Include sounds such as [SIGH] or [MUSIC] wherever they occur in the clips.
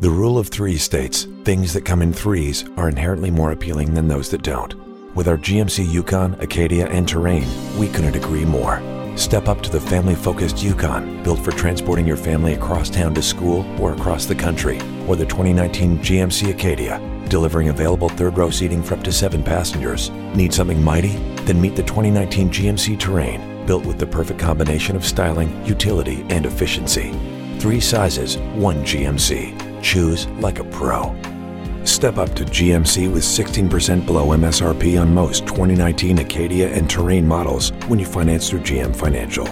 The rule of three states things that come in threes are inherently more appealing than those that don't. With our GMC Yukon, Acadia, and Terrain, we couldn't agree more. Step up to the family focused Yukon, built for transporting your family across town to school or across the country, or the 2019 GMC Acadia, delivering available third row seating for up to seven passengers. Need something mighty? Then meet the 2019 GMC Terrain, built with the perfect combination of styling, utility, and efficiency. Three sizes, one GMC. Choose like a pro. Step up to GMC with 16% below MSRP on most 2019 Acadia and Terrain models when you finance through GM Financial.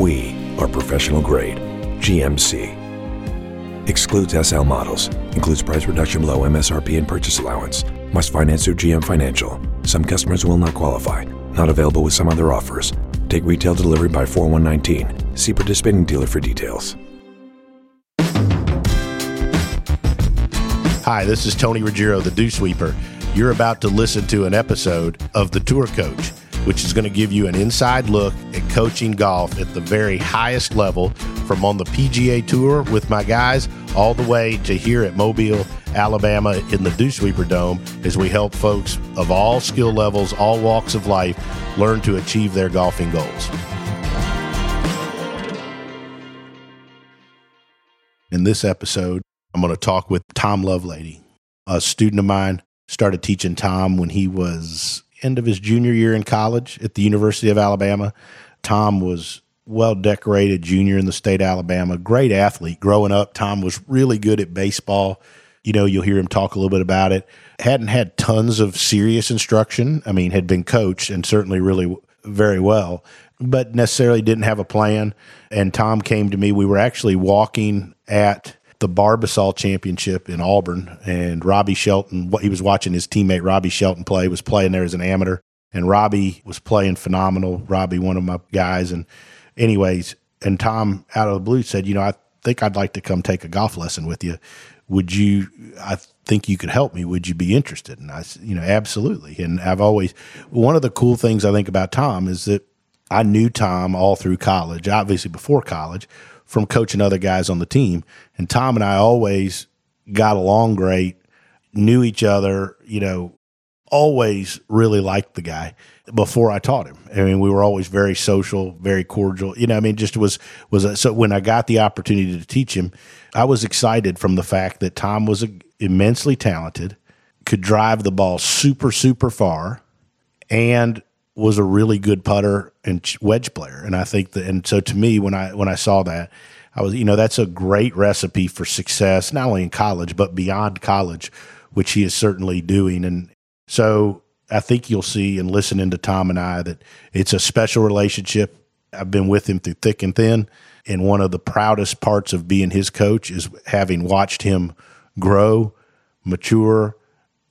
We are professional grade. GMC. Excludes SL models. Includes price reduction below MSRP and purchase allowance. Must finance through GM Financial. Some customers will not qualify. Not available with some other offers. Take retail delivery by 4119. See participating dealer for details. Hi, this is Tony Ruggiero, the Dew Sweeper. You're about to listen to an episode of The Tour Coach, which is going to give you an inside look at coaching golf at the very highest level from on the PGA Tour with my guys all the way to here at Mobile, Alabama in the Dew Sweeper Dome as we help folks of all skill levels, all walks of life learn to achieve their golfing goals. In this episode, I'm going to talk with Tom Lovelady, a student of mine. Started teaching Tom when he was end of his junior year in college at the University of Alabama. Tom was well decorated junior in the state of Alabama, great athlete growing up. Tom was really good at baseball. You know, you'll hear him talk a little bit about it. Hadn't had tons of serious instruction. I mean, had been coached and certainly really very well, but necessarily didn't have a plan. And Tom came to me. We were actually walking at the Barbasol Championship in Auburn, and Robbie Shelton, What he was watching his teammate Robbie Shelton play, was playing there as an amateur, and Robbie was playing phenomenal. Robbie, one of my guys, and anyways, and Tom out of the blue said, you know, I think I'd like to come take a golf lesson with you. Would you? I think you could help me. Would you be interested? And I, you know, absolutely. And I've always one of the cool things I think about Tom is that I knew Tom all through college, obviously before college, from coaching other guys on the team. And Tom and I always got along great, knew each other, you know, always really liked the guy before I taught him. I mean, we were always very social, very cordial. You know, I mean, just was was a, so when I got the opportunity to teach him, I was excited from the fact that Tom was a, immensely talented, could drive the ball super super far, and was a really good putter and wedge player. And I think that, and so to me, when I when I saw that, I was, you know, that's a great recipe for success, not only in college but beyond college, which he is certainly doing. And so I think you'll see and listening to Tom and I that it's a special relationship. I've been with him through thick and thin. And one of the proudest parts of being his coach is having watched him grow, mature,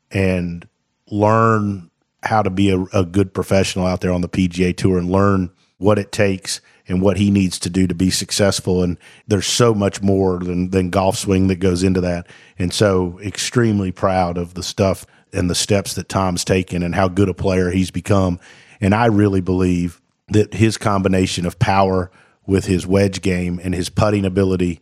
and learn how to be a, a, good professional out there on the PGA Tour and learn what it takes and what he needs to do to be successful. And there's so much more than, than golf swing that goes into that. And so, extremely proud of the stuff and the steps that Tom's taken and how good a player he's become. And I really believe that his combination of power with his wedge game and his putting ability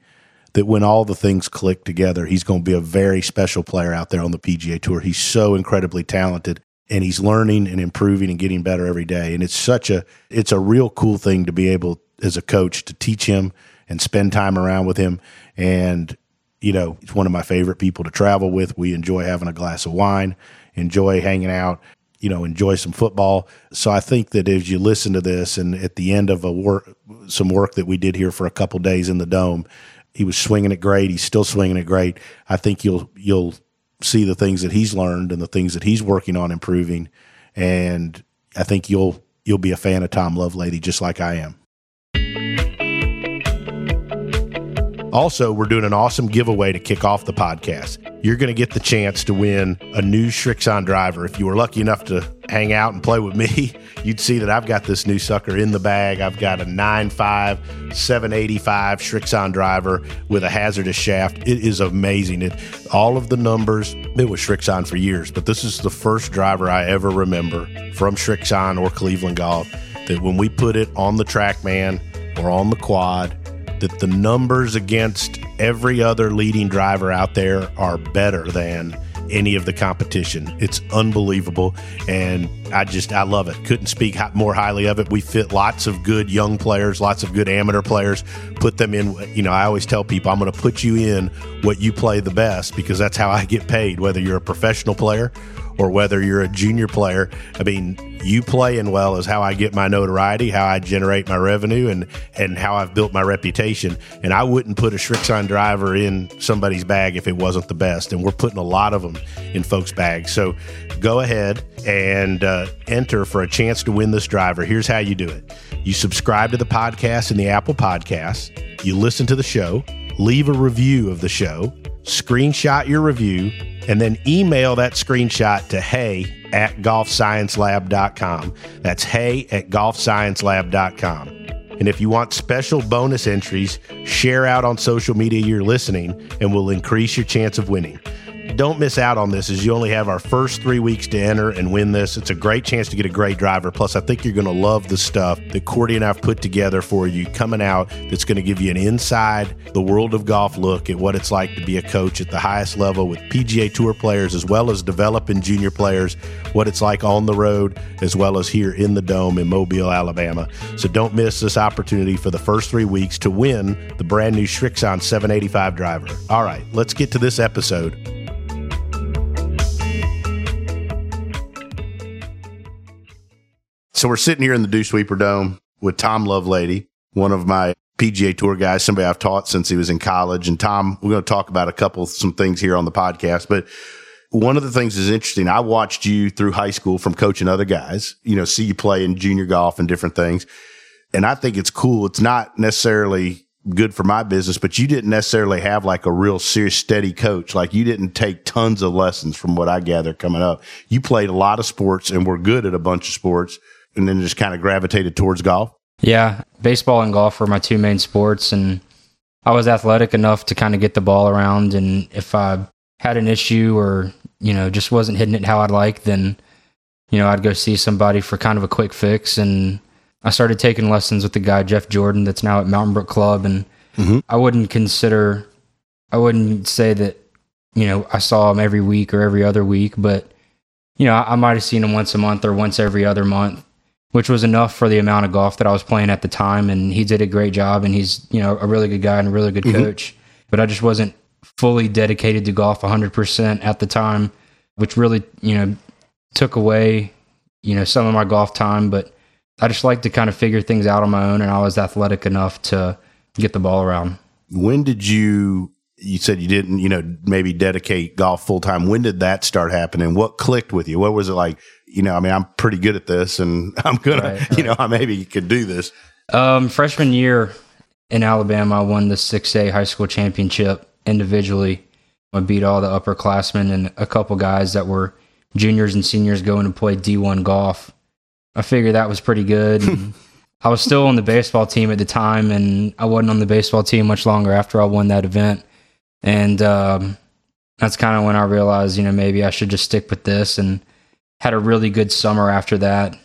that when all the things click together, he's going to be a very special player out there on the PGA Tour. He's so incredibly talented and he's learning and improving and getting better every day. And it's such a it's a real cool thing to be able as a coach to teach him and spend time around with him. And you know, he's one of my favorite people to travel with. We enjoy having a glass of wine, enjoy hanging out, you know, enjoy some football. So I think that as you listen to this, and at the end of a work, some work that we did here for a couple days in the dome, he was swinging it great. He's still swinging it great. I think you'll you'll see the things that he's learned and the things that he's working on improving. And I think you'll you'll be a fan of Tom Lovelady just like I am. Also, we're doing an awesome giveaway to kick off the podcast. You're going to get the chance to win a new Srixon driver. If you were lucky enough to hang out and play with me, [LAUGHS] you'd see that I've got this new sucker in the bag. I've got a 9.5 785 Srixon driver with a HZRDUS shaft. It is amazing. It all of the numbers. It was Srixon for years, but this is the first driver I ever remember from Srixon or Cleveland Golf that when we put it on the TrackMan or on the quad that the numbers against every other leading driver out there are better than any of the competition. It's unbelievable. And I just, I love it. Couldn't speak more highly of it. We fit lots of good young players, lots of good amateur players, put them in. You know, I always tell people, I'm going to put you in what you play the best because that's how I get paid, whether you're a professional player or whether you're a junior player. I mean, you playing well is how I get my notoriety, how I generate my revenue, and and how I've built my reputation. And I wouldn't put a Srixon driver in somebody's bag if it wasn't the best. And we're putting a lot of them in folks' bags. So go ahead and uh, enter for a chance to win this driver. Here's how you do it: you subscribe to the podcast in the Apple Podcasts, you listen to the show, leave a review of the show, screenshot your review and then email that screenshot to hey at golfsciencelab.com. That's hey at golfsciencelab.com. And if you want special bonus entries, share out on social media you're listening and we'll increase your chance of winning. Don't miss out on this as you only have our first three weeks to enter and win this. It's a great chance to get a great driver. Plus, I think you're going to love the stuff that Cordie and I've put together for you coming out that's going to give you an inside the world of golf look at what it's like to be a coach at the highest level with PGA Tour players as well as developing junior players, what it's like on the road as well as here in the Dome in Mobile, Alabama. So don't miss this opportunity for the first three weeks to win the brand new Srixon 785 driver. All right, let's get to this episode. So we're sitting here in the Dew Sweeper Dome with Tom Lovelady, one of my PGA Tour guys, somebody I've taught since he was in college. And Tom, we're going to talk about a couple some things here on the podcast, but one of the things is interesting. I watched you through high school from coaching other guys, you know, see you play in junior golf and different things. And I think it's cool. It's not necessarily good for my business, but you didn't necessarily have like a real serious, steady coach. Like you didn't take tons of lessons from what I gather coming up. You played a lot of sports and were good at a bunch of sports and then just kind of gravitated towards golf? Yeah, baseball and golf were my two main sports, and I was athletic enough to kind of get the ball around. And if I had an issue or you know just wasn't hitting it how I'd like, then you know I'd go see somebody for kind of a quick fix. And I started taking lessons with the guy Jeff Jordan that's now at Mountain Brook Club, and mm-hmm. I wouldn't consider, I wouldn't say that you know I saw him every week or every other week, but you know I, I might have seen him once a month or once every other month which was enough for the amount of golf that I was playing at the time. And he did a great job, and he's you know a really good guy and a really good mm-hmm. coach. But I just wasn't fully dedicated to golf 100% at the time, which really you know took away you know some of my golf time. But I just like to kind of figure things out on my own, and I was athletic enough to get the ball around. When did you? You said you didn't, you know, maybe dedicate golf full time. When did that start happening? What clicked with you? What was it like? you know, I mean, I'm pretty good at this and [LAUGHS] I'm going right, to, you know, I maybe could do this. Um, freshman year in Alabama, I won the 6A high school championship individually. I beat all the upperclassmen and a couple guys that were juniors and seniors going to play D1 golf. I figured that was pretty good. [LAUGHS] I was still on the baseball team at the time, and I wasn't on the baseball team much longer after I won that event. And um, that's kind of when I realized, you know, maybe I should just stick with this and – had a really good summer after that.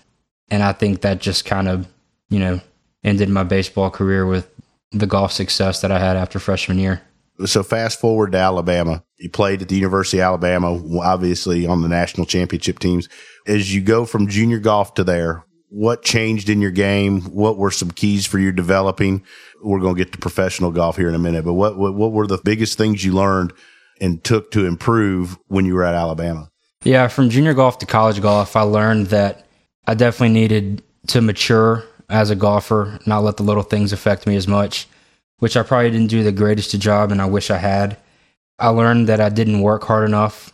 And I think that just kind of, you know, ended my baseball career with the golf success that I had after freshman year. So fast forward to Alabama. You played at the University of Alabama, obviously on the national championship teams. As you go from junior golf to there, what changed in your game? What were some keys for your developing? We're going to get to professional golf here in a minute, but what, what, what were the biggest things you learned and took to improve when you were at Alabama? Yeah, from junior golf to college golf, I learned that I definitely needed to mature as a golfer, not let the little things affect me as much, which I probably didn't do the greatest job and I wish I had. I learned that I didn't work hard enough.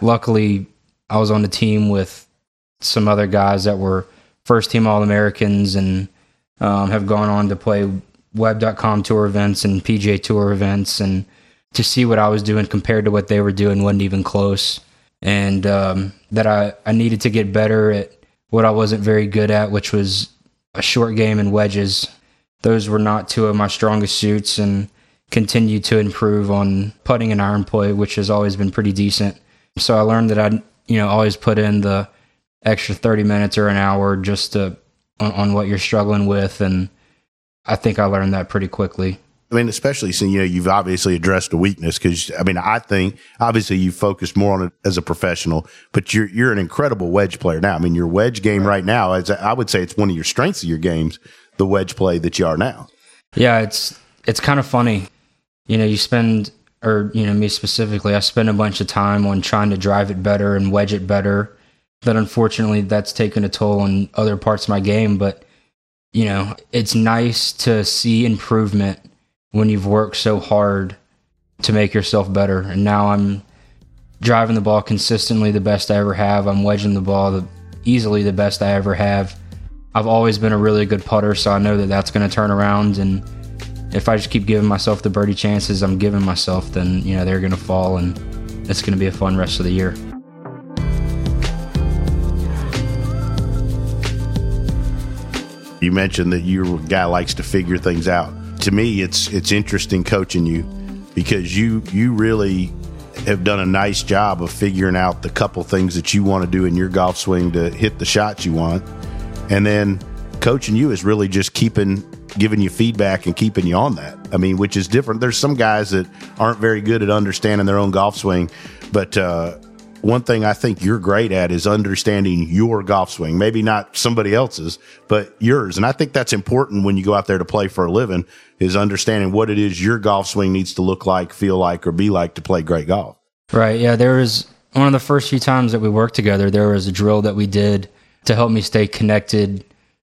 Luckily, I was on the team with some other guys that were first team All Americans and um, have gone on to play web.com tour events and PGA tour events. And to see what I was doing compared to what they were doing wasn't even close and um, that I, I needed to get better at what I wasn't very good at, which was a short game and wedges. Those were not two of my strongest suits, and continue to improve on putting and iron play, which has always been pretty decent. So I learned that I, you know, always put in the extra 30 minutes or an hour just to on, on what you're struggling with, and I think I learned that pretty quickly. I mean, especially since, you know, you've obviously addressed a weakness because, I mean, I think obviously you focused more on it as a professional, but you're, you're an incredible wedge player now. I mean, your wedge game right, right now, is, I would say it's one of your strengths of your games, the wedge play that you are now. Yeah, it's, it's kind of funny. You know, you spend, or, you know, me specifically, I spend a bunch of time on trying to drive it better and wedge it better. But unfortunately, that's taken a toll on other parts of my game. But, you know, it's nice to see improvement when you've worked so hard to make yourself better. And now I'm driving the ball consistently the best I ever have. I'm wedging the ball the, easily the best I ever have. I've always been a really good putter, so I know that that's going to turn around. And if I just keep giving myself the birdie chances I'm giving myself, then you know they're going to fall, and it's going to be a fun rest of the year. You mentioned that you're a guy likes to figure things out to me, it's it's interesting coaching you because you you really have done a nice job of figuring out the couple things that you want to do in your golf swing to hit the shots you want, and then coaching you is really just keeping giving you feedback and keeping you on that. I mean, which is different. There's some guys that aren't very good at understanding their own golf swing, but uh, one thing I think you're great at is understanding your golf swing. Maybe not somebody else's, but yours. And I think that's important when you go out there to play for a living is understanding what it is your golf swing needs to look like, feel like, or be like to play great golf. Right. Yeah. There was one of the first few times that we worked together, there was a drill that we did to help me stay connected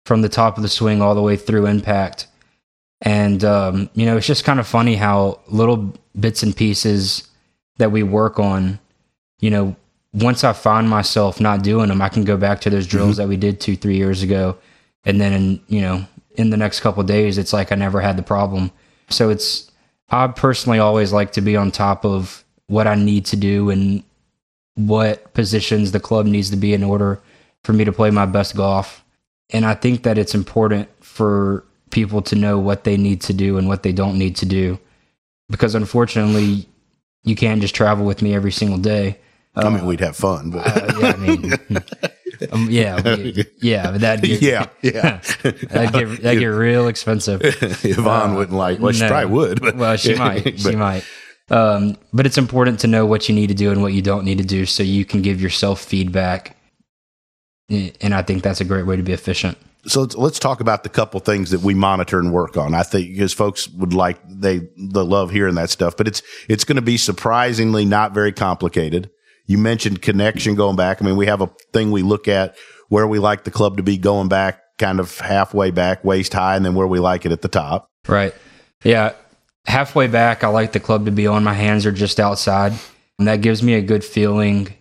from the top of the swing all the way through impact. And, um, you know, it's just kind of funny how little bits and pieces that we work on, you know, once I find myself not doing them, I can go back to those drills mm-hmm. that we did two, three years ago. And then, in, you know, in the next couple days, it's like I never had the problem. So it's, I personally always like to be on top of what I need to do and what positions the club needs to be in order for me to play my best golf. And I think that it's important for people to know what they need to do and what they don't need to do. Because unfortunately, you can't just travel with me every single day. I mean, we'd have fun, but uh, yeah, I mean, [LAUGHS] um, yeah, we, yeah, but that yeah, [LAUGHS] yeah, that get that get real expensive. [LAUGHS] Yvonne uh, wouldn't like. Well, she probably would, but well, she might, but, she might. Um, but it's important to know what you need to do and what you don't need to do, so you can give yourself feedback. And I think that's a great way to be efficient so let's, let's, talk about the couple things that we monitor and work on. I think because folks would like they they love hearing that stuff, but it's it's going to be surprisingly not very complicated. You mentioned connection going back. I mean, we have a thing we look at where we like the club to be going back, kind of halfway back, waist high, and then where we like it at the top. Right. Yeah. Halfway back, I like the club to be on my hands are just outside. And that gives me a good feeling.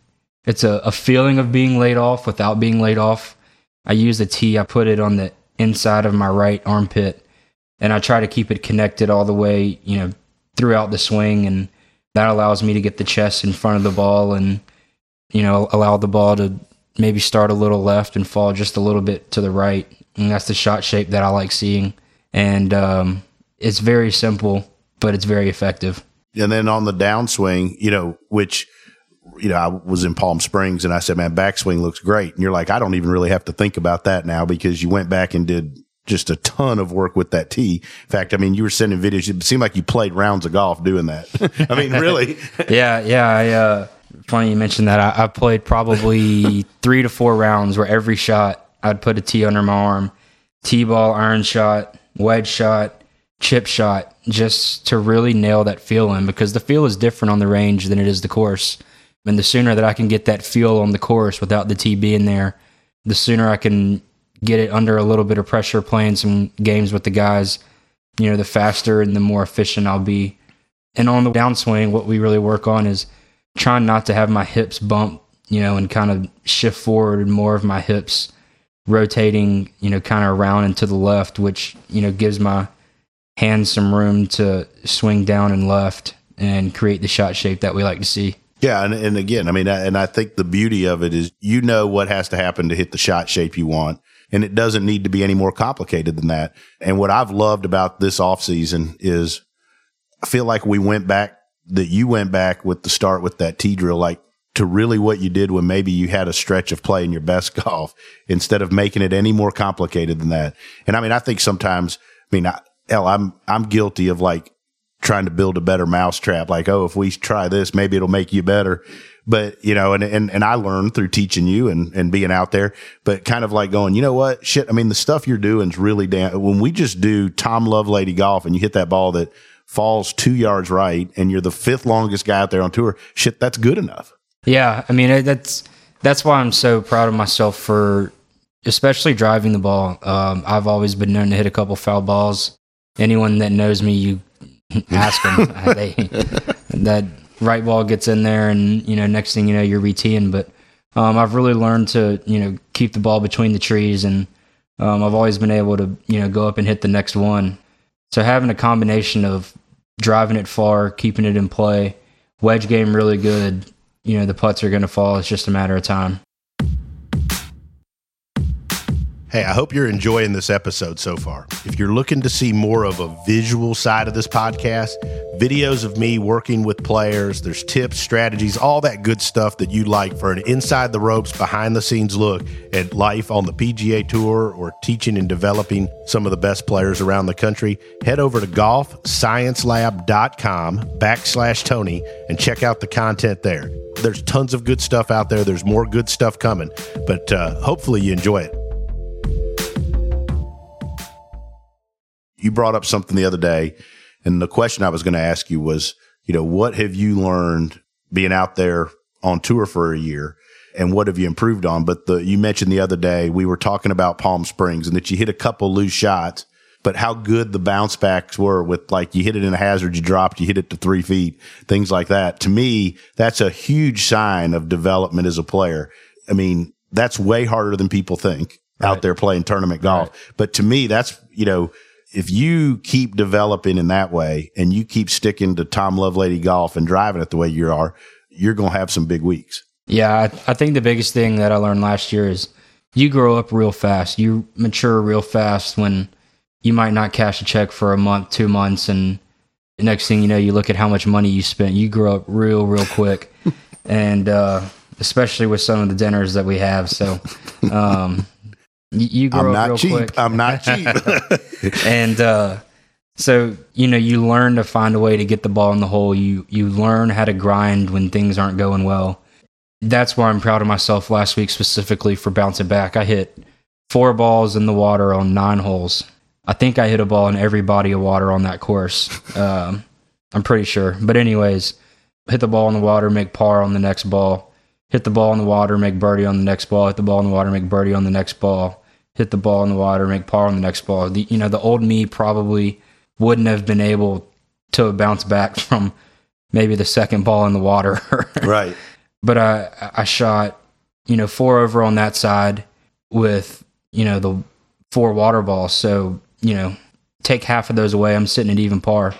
It's a, a feeling of being laid off without being laid off. I use a tee, I put it on the inside of my right armpit, and I try to keep it connected all the way, you know, throughout the swing. And that allows me to get the chest in front of the ball and you know allow the ball to maybe start a little left and fall just a little bit to the right. And that's the shot shape that i like seeing. And um, it's very simple but it's very effective. And then on the downswing you know which you know, I was in Palm Springs and I said, man, backswing looks great. And you're like, I don't even really have to think about that now because you went back and did just a ton of work with that tee. In fact, I mean, you were sending videos. It seemed like you played rounds of golf doing that. [LAUGHS] I mean, really? [LAUGHS] yeah, yeah. I, uh, funny you mentioned that. I, I played probably [LAUGHS] three to four rounds where every shot I'd put a tee under my arm, tee ball, iron shot, wedge shot, chip shot, just to really nail that feel in because the feel is different on the range than it is the course. And the sooner that I can get that feel on the course without the tee being there, the sooner I can get it under a little bit of pressure playing some games with the guys, you know, the faster and the more efficient I'll be. And on the downswing, what we really work on is trying not to have my hips bump, you know, and kind of shift forward and more of my hips rotating, you know, kind of around and to the left, which, you know, gives my hands some room to swing down and left and create the shot shape that we like to see. Yeah, and, and again, I mean, and I think the beauty of it is you know what has to happen to hit the shot shape you want and it doesn't need to be any more complicated than that. And what I've loved about this offseason is I feel like we went back that you went back with the start with that tee drill, like to really what you did when maybe you had a stretch of playing your best [LAUGHS] golf instead of making it any more complicated than that. And I mean, I think sometimes, I mean, I, hell, I'm I'm guilty of like trying to build a better mousetrap. Like, oh, if we try this, maybe it'll make you better. But you know, and and and I learned through teaching you and and being out there. But kind of like going, you know what, shit. I mean, the stuff you're doing is really damn. When we just do Tom Lovelady golf, and you hit that ball that falls two yards right, and you're the fifth longest guy out there on tour, shit, that's good enough. Yeah, I mean that's that's why I'm so proud of myself for especially driving the ball. Um, I've always been known to hit a couple foul balls. Anyone that knows me, you [LAUGHS] ask them. [LAUGHS] they, that right ball gets in there, and you know, next thing you know, you're reteeing. But um, I've really learned to you know keep the ball between the trees, and um, I've always been able to you know go up and hit the next one. So having a combination of driving it far, keeping it in play, wedge game really good. You know, the putts are going to fall. It's just a matter of time. Hey, I hope you're enjoying this episode so far. If you're looking to see more of a visual side of this podcast, videos of me working with players, there's tips, strategies, all that good stuff that you like for an inside the ropes, behind the scenes look at life on the PGA Tour or teaching and developing some of the best players around the country, head over to golfsciencelab.com backslash Tony and check out the content there. There's tons of good stuff out there. There's more good stuff coming, but uh, hopefully you enjoy it. You brought up something the other day, and the question I was going to ask you was, you know, what have you learned being out there on tour for a year? And what have you improved on? But the, you mentioned the other day, we were talking about Palm Springs and that you hit a couple loose shots, but how good the bounce backs were with like you hit it in a hazard, you dropped, you hit it to three feet, things like that. To me, that's a huge sign of development as a player. I mean, that's way harder than people think right. out there playing tournament golf. Right. But to me, that's, you know, if you keep developing in that way and you keep sticking to Tom Lovelady golf and driving it the way you are, you're going to have some big weeks. Yeah, I, I, think the biggest thing that I learned last year is you grow up real fast. You mature real fast when you might not cash a check for a month, two months, and the next thing you know, you look at how much money you spent. You grow up real, real quick, [LAUGHS] and uh, especially with some of the dinners that we have. So, um, you, grow I'm up real cheap. quick. I'm not cheap. [LAUGHS] and uh, so you know, you learn to find a way to get the ball in the hole. You you learn how to grind when things aren't going well. That's why I'm proud of myself last week specifically for bouncing back. I hit four balls in the water on nine holes. I think I hit a ball in every body of water on that course. Um, I'm pretty sure. But anyways, hit the ball in the water, make par on the next ball. Hit the ball in the water, make birdie on the next ball. Hit the ball in the water, make birdie on the next ball hit the ball in the water, make par on the next ball. The, you know, the old me probably wouldn't have been able to bounce back [LAUGHS] from maybe the second ball in the water. [LAUGHS] right. But I I shot, you know, four over on that side with, you know, the four water balls. So, you know, take half of those away, I'm sitting at even par.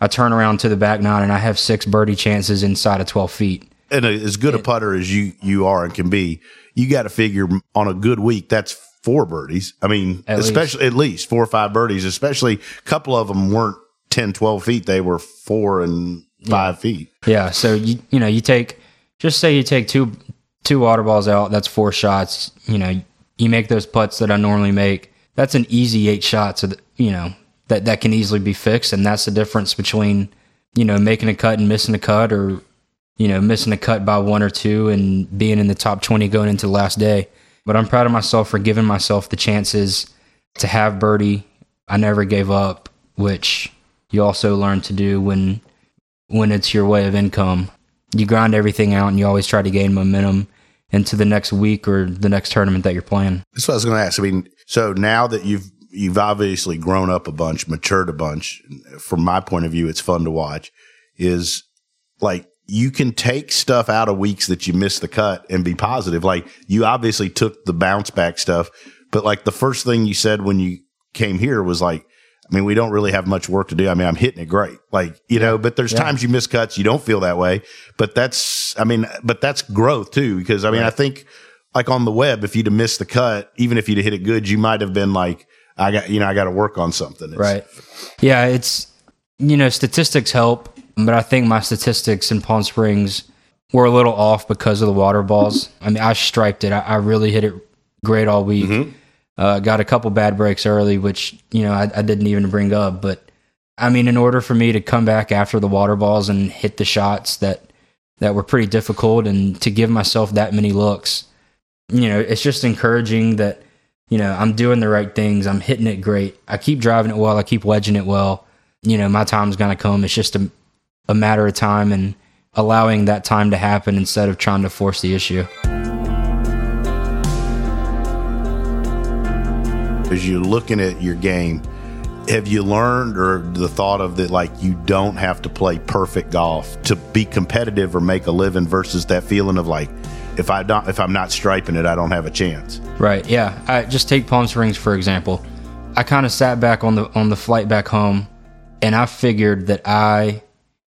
I turn around to the back nine and I have six birdie chances inside of 12 feet. And as good a putter as you you are and can be, you got to figure on a good week that's four birdies. I mean, at especially least. at least four or five birdies, especially a couple of them weren't 10, 12 feet. They were four and five yeah. feet. Yeah. So you, you know, you take, just say you take two, two water balls out. That's four shots. You know, you make those putts that I normally make. That's an easy eight shots. Of you know, that, that can easily be fixed. And that's the difference between, you know, making a cut and missing a cut or, you know, missing a cut by one or two and being in the top 20 going into the last day. But I'm proud of myself for giving myself the chances to have birdie. I never gave up, which you also learn to do when when it's your way of income. You grind everything out and you always try to gain momentum into the next week or the next tournament that you're playing. That's what I was going to ask. I mean, so now that you've you've obviously grown up a bunch, matured a bunch. From my point of view, it's fun to watch. Is like you can take stuff out of weeks that you missed the cut and be positive. Like you obviously took the bounce back stuff, but like the first thing you said when you came here was like, I mean, we don't really have much work to do. I mean, I'm hitting it great. Like, you know, but there's yeah. times you miss cuts, you don't feel that way. But that's, I mean, but that's growth too. Because I mean, right. I think like on the web, if you'd have missed the cut, even if you'd have hit it good, you might have been like, I got, you know, I got to work on something. It's, right. Yeah. It's, you know, statistics help but I think my statistics in Palm Springs were a little off because of the water balls. I mean, I striped it. I, I really hit it great all week. Mm-hmm. Uh, got a couple bad breaks early, which you know I, I didn't even bring up. But I mean, in order for me to come back after the water balls and hit the shots that that were pretty difficult, and to give myself that many looks, you know, it's just encouraging that you know I'm doing the right things. I'm hitting it great. I keep driving it well. I keep wedging it well. You know, my time's gonna come. It's just a a matter of time and allowing that time to happen instead of trying to force the issue. as you're looking at your game, have you learned or the thought of that like you don't have to play perfect golf to be competitive or make a living versus that feeling of like if I don't if I'm not striping it, I don't have a chance. Right. Yeah. I just take Palm Springs for example. I kind of sat back on the on the flight back home, and I figured that I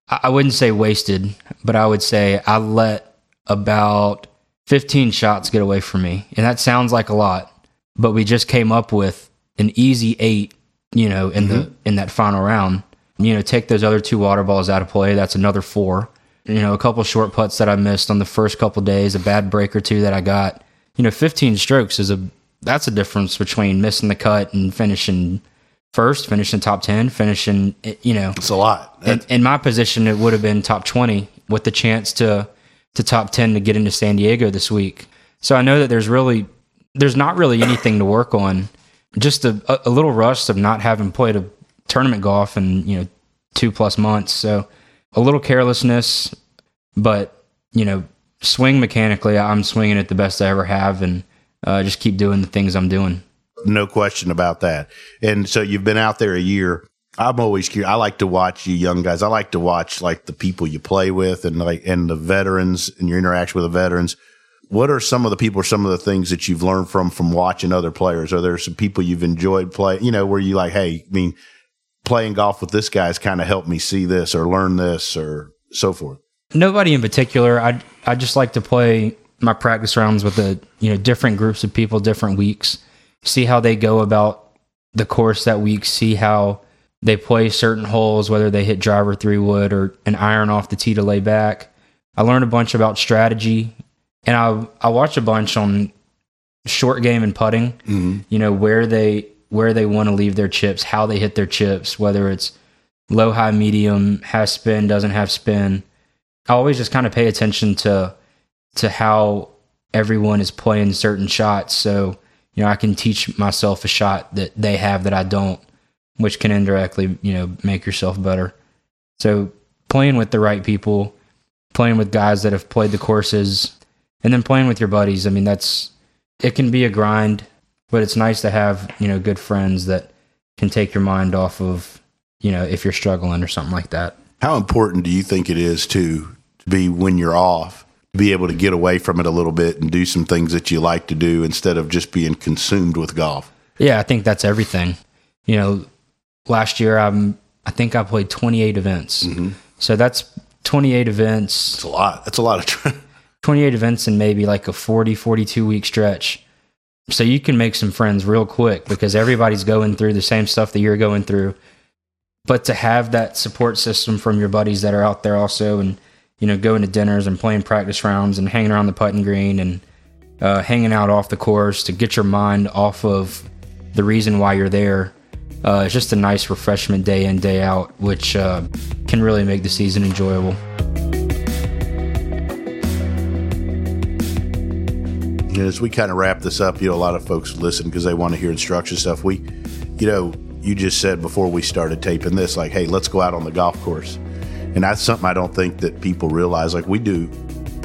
I wouldn't say wasted, but I would say I let about 15 shots get away from me, and that sounds like a lot but we just came up with an easy eight, you know, in mm-hmm. the in that final round. You know, take those other two water balls out of play. That's another four. You know, a couple short putts that I missed on the first couple days, a bad break or two that I got. You know, 15 strokes is a that's a difference between missing the cut and finishing first, finishing top 10, finishing, you know. It's a lot. In, in my position, it would have been top 20 with the chance to to top 10 to get into San Diego this week. So I know that there's really there's not really anything to work on. Just a, a little rust of not having played a tournament golf in you know two plus months. So a little carelessness, but you know, swing mechanically, I'm swinging it the best I ever have, and uh, just keep doing the things I'm doing. No question about that. And so you've been out there a year. I'm always curious. I like to watch you young guys. I like to watch like the people you play with and like and the veterans and your interaction with the veterans what are some of the people some of the things that you've learned from from watching other players? Are there some people you've enjoyed play? You know, where you like, hey, I mean, playing golf with this guy's kind of helped me see this or learn this or so forth. Nobody in particular. I I just like to play my practice rounds with the you know different groups of people, different weeks. See how they go about the course that week. See how they play certain holes, whether they hit driver three wood or an iron off the tee to lay back. I learned a bunch about strategy and I I watch a bunch on short game and putting. Mm-hmm. You know where they where they want to leave their chips, how they hit their chips, whether it's low, high, medium, has spin, doesn't have spin. I always just kind of pay attention to to how everyone is playing certain shots, so you know I can teach myself a shot that they have that I don't, which can indirectly you know make yourself better. So playing with the right people, playing with guys that have played the courses and then playing with your buddies. I mean, that's it can be a grind, but it's nice to have you know good friends that can take your mind off of you know if you're struggling or something like that. How important do you think it is to, to be when you're off, be able to get away from it a little bit and do some things that you like to do instead of just being consumed with golf? Yeah, I think that's everything. You know, last year I'm I think I played 28 events. Mm-hmm. So that's 28 events. It's a lot. That's a lot of [LAUGHS] 28 events in maybe like a 40, 42 week stretch. So you can make some friends real quick because everybody's going through the same stuff that you're going through. But to have that support system from your buddies that are out there also and, you know, going to dinners and playing practice rounds and hanging around the putting green and uh, hanging out off the course to get your mind off of the reason why you're there. Uh, it's just a nice refreshment day in, day out, which uh, can really make the season enjoyable. as we kind of wrap this up, you know, a lot of folks listen because they want to hear instruction stuff. We, you know, you just said before we started taping this, like, hey, let's go out on the golf course. And that's something I don't think that people realize. Like we do,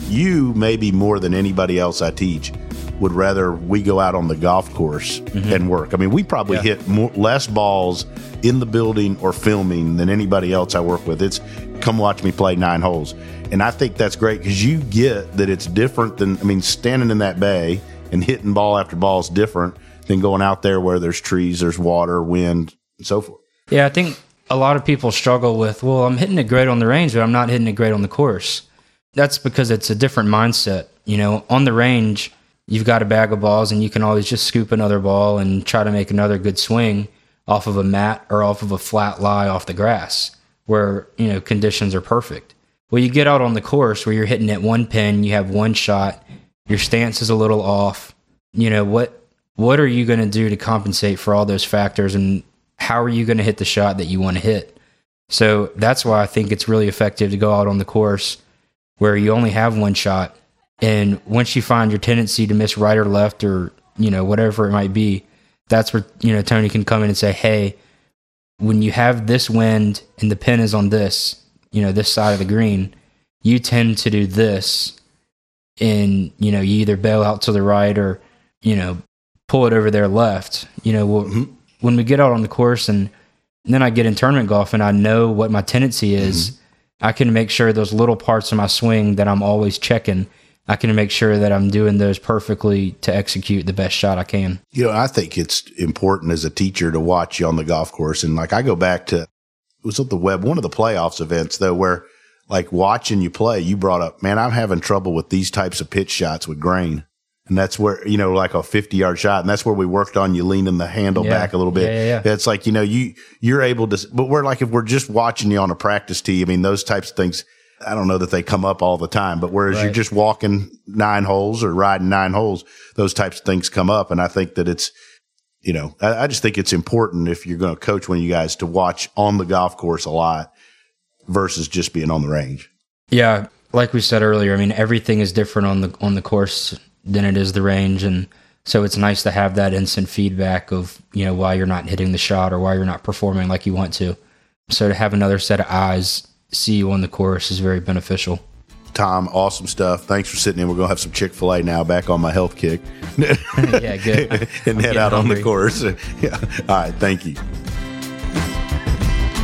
you maybe more than anybody else I teach would rather we go out on the golf course mm-hmm. and work. I mean, we probably yeah. hit more, less balls in the building or filming than anybody else I work with. It's come watch me play nine holes. And I think that's great because you get that it's different than, I mean, standing in that bay and hitting ball after ball is different than going out there where there's trees, there's water, wind, and so forth. Yeah, I think a lot of people struggle with, well, I'm hitting it great on the range, but I'm not hitting it great on the course. That's because it's a different mindset. You know, on the range, you've got a bag of balls and you can always just scoop another ball and try to make another good swing off of a mat or off of a flat lie off the grass where, you know, conditions are perfect. Well, you get out on the course where you're hitting at one pin, you have one shot, your stance is a little off. You know, what what are you going to do to compensate for all those factors and how are you going to hit the shot that you want to hit? So that's why I think it's really effective to go out on the course where you only have one shot. And once you find your tendency to miss right or left or, you know, whatever it might be, that's where, you know, Tony can come in and say, hey, when you have this wind and the pin is on this, you know, this side of the green, you tend to do this. And, you know, you either bail out to the right or, you know, pull it over there left. You know, mm-hmm. When we get out on the course and, and then I get in tournament golf and I know what my tendency is, mm-hmm. I can make sure those little parts of my swing that I'm always checking, I can make sure that I'm doing those perfectly to execute the best shot I can. You know, I think it's important as a teacher to watch you on the golf course. And like I go back to, it was at the web, one of the playoffs events though, where like watching you play, you brought up, man, I'm having trouble with these types of pitch shots with grain. And that's where, you know, like a 50 yard shot. And that's where we worked on you leaning the handle yeah. back a little bit. Yeah, yeah, It's like, you know, you, you're able to, but we're like, if we're just watching you on a practice tee, I mean, those types of things, I don't know that they come up all the time, but whereas right. you're just walking nine holes or riding nine holes, those types of things come up. And I think that it's, you know, I, I just think it's important if you're going to coach one of you guys to watch on the golf course a lot versus just being on the range. Yeah. Like we said earlier, I mean, everything is different on the, on the course than it is the range. And so it's nice to have that instant feedback of, you know, why you're not hitting the shot or why you're not performing like you want to. So to have another set of eyes see you on the course is very beneficial. Tom, awesome stuff. Thanks for sitting in. We're going to have some Chick fil A now back on my health kick. [LAUGHS] yeah, good. [LAUGHS] and head out hungry. on the course. [LAUGHS] yeah. All right. Thank you.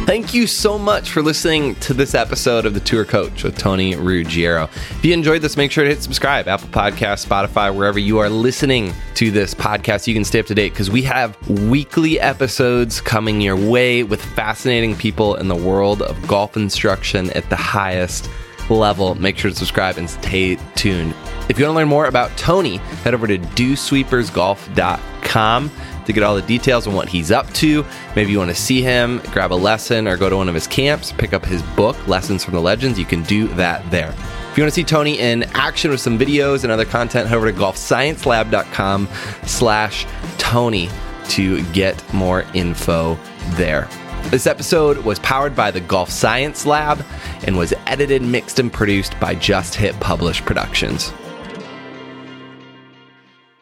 Thank you so much for listening to this episode of The Tour Coach with Tony Ruggiero. If you enjoyed this, make sure to hit subscribe, Apple Podcast, Spotify, wherever you are listening to this podcast. You can stay up to date because we have weekly episodes coming your way with fascinating people in the world of golf instruction at the highest level. Make sure to subscribe and stay tuned. If you want to learn more about Tony, head over to dewsweepersgolf.com to get all the details on what he's up to. Maybe you want to see him, grab a lesson, or go to one of his camps, pick up his book, Lessons from the Legends. You can do that there. If you want to see Tony in action with some videos and other content, head over to golfsciencelab.com slash Tony to get more info there. This episode was powered by the Golf Science Lab and was edited, mixed, and produced by Just Hit Publish Productions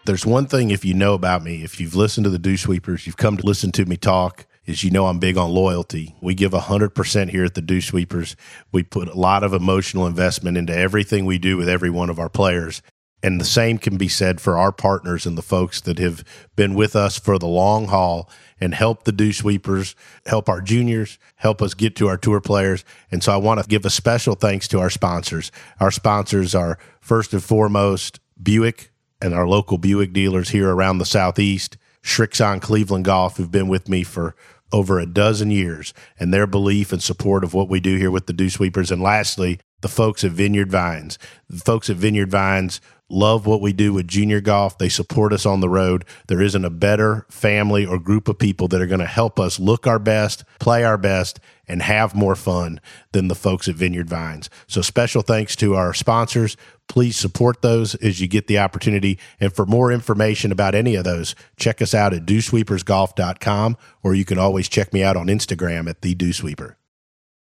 there's one thing if you know about me, if you've listened to the Dew Sweepers, you've come to listen to me talk, is you know I'm big on loyalty. We give 100% here at the Dew Sweepers. We put a lot of emotional investment into everything we do with every one of our players. And the same can be said for our partners and the folks that have been with us for the long haul and help the Dew Sweepers, help our juniors, help us get to our tour players. And so I want to give a special thanks to our sponsors. Our sponsors are first and foremost Buick, and our local Buick dealers here around the Southeast, Srixon Cleveland Golf, who've been with me for over a dozen years, and their belief and support of what we do here with the Dew Sweepers. And lastly, the folks at Vineyard Vines. The folks at Vineyard Vines love what we do with junior golf. They support us on the road. There isn't a better family or group of people that are going to help us look our best, play our best, and have more fun than the folks at Vineyard Vines. So special thanks to our sponsors. Please support those as you get the opportunity. And for more information about any of those, check us out at dewsweepersgolf.com or you can always check me out on Instagram at the Dew Sweeper.